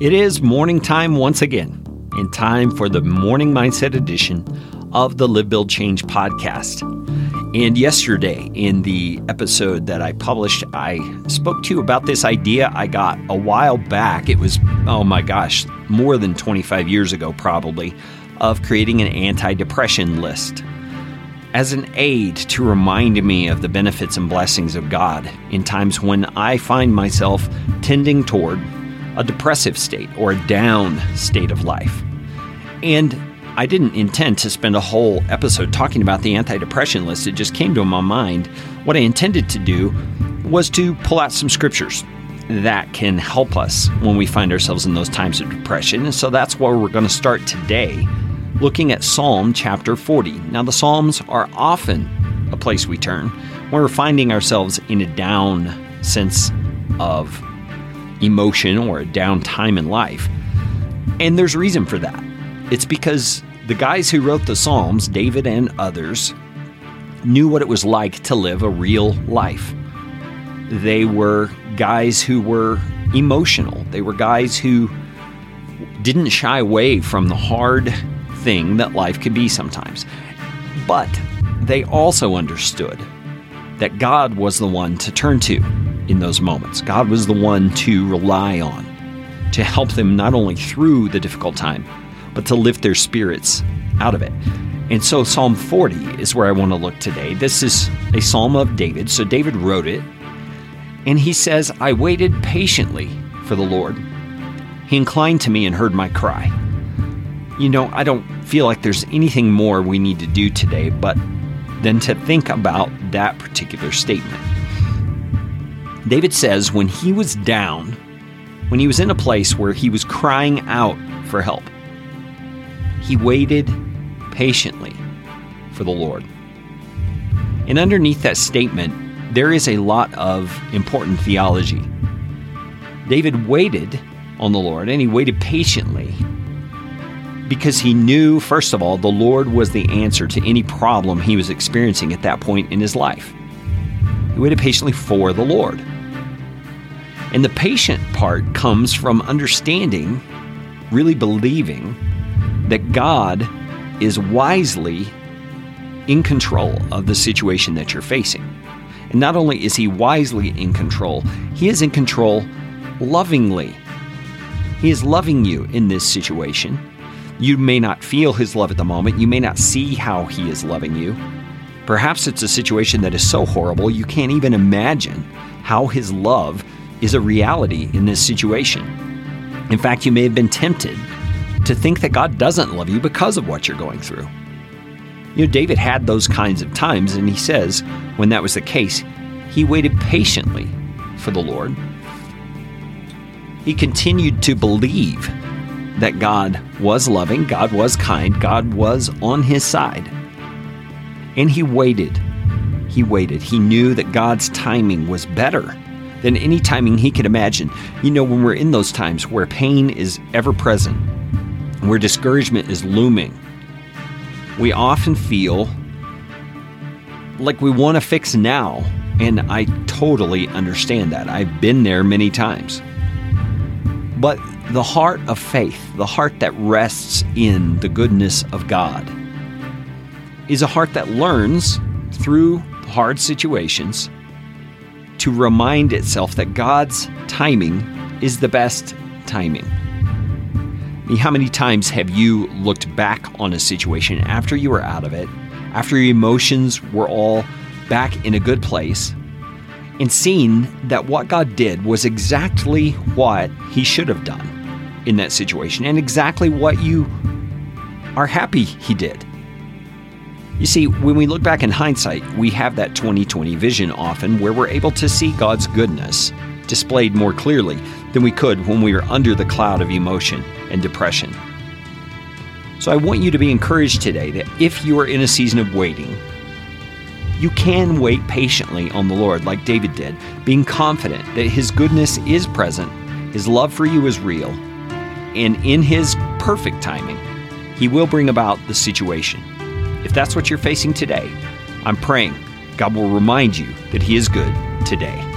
It is morning time once again, and time for the Morning Mindset edition of the Live Build Change podcast. And yesterday, in the episode that I published, I spoke to you about this idea I got a while back. It was, oh my gosh, more than 25 years ago, probably, of creating an anti depression list as an aid to remind me of the benefits and blessings of God in times when I find myself tending toward a depressive state or a down state of life. And I didn't intend to spend a whole episode talking about the antidepressant list. It just came to my mind. What I intended to do was to pull out some scriptures that can help us when we find ourselves in those times of depression. And so that's where we're going to start today looking at Psalm chapter 40. Now, the Psalms are often a place we turn when we're finding ourselves in a down sense of emotion or a down time in life. And there's a reason for that. It's because the guys who wrote the Psalms, David and others, knew what it was like to live a real life. They were guys who were emotional. They were guys who didn't shy away from the hard thing that life could be sometimes. But they also understood that God was the one to turn to in those moments. God was the one to rely on to help them not only through the difficult time, but to lift their spirits out of it. And so Psalm 40 is where I want to look today. This is a psalm of David. So David wrote it, and he says, I waited patiently for the Lord. He inclined to me and heard my cry. You know, I don't feel like there's anything more we need to do today but than to think about that particular statement. David says when he was down, when he was in a place where he was crying out for help, he waited patiently for the Lord. And underneath that statement, there is a lot of important theology. David waited on the Lord and he waited patiently because he knew, first of all, the Lord was the answer to any problem he was experiencing at that point in his life. He waited patiently for the Lord. And the patient part comes from understanding, really believing, that God is wisely in control of the situation that you're facing. And not only is he wisely in control, he is in control lovingly. He is loving you in this situation you may not feel His love at the moment. You may not see how He is loving you. Perhaps it's a situation that is so horrible you can't even imagine how His love is a reality in this situation. In fact, you may have been tempted to think that God doesn't love you because of what you're going through. You know, David had those kinds of times, and he says when that was the case, he waited patiently for the Lord. He continued to believe that God was loving, God was kind, God was on his side. And he waited. He waited. He knew that God's timing was better than any timing he could imagine. You know, when we're in those times where pain is ever present, where discouragement is looming, we often feel like we want to fix now. And I totally understand that. I've been there many times. But the heart of faith, the heart that rests in the goodness of God, is a heart that learns through hard situations to remind itself that God's timing is the best timing. I mean, how many times have you looked back on a situation after you were out of it, after your emotions were all back in a good place, and seen that what God did was exactly what He should have done? in that situation and exactly what you are happy he did. You see, when we look back in hindsight, we have that 2020 vision often where we're able to see God's goodness displayed more clearly than we could when we were under the cloud of emotion and depression. So I want you to be encouraged today that if you are in a season of waiting, you can wait patiently on the Lord like David did, being confident that His goodness is present, His love for you is real, and in His perfect timing, He will bring about the situation. If that's what you're facing today, I'm praying God will remind you that He is good today.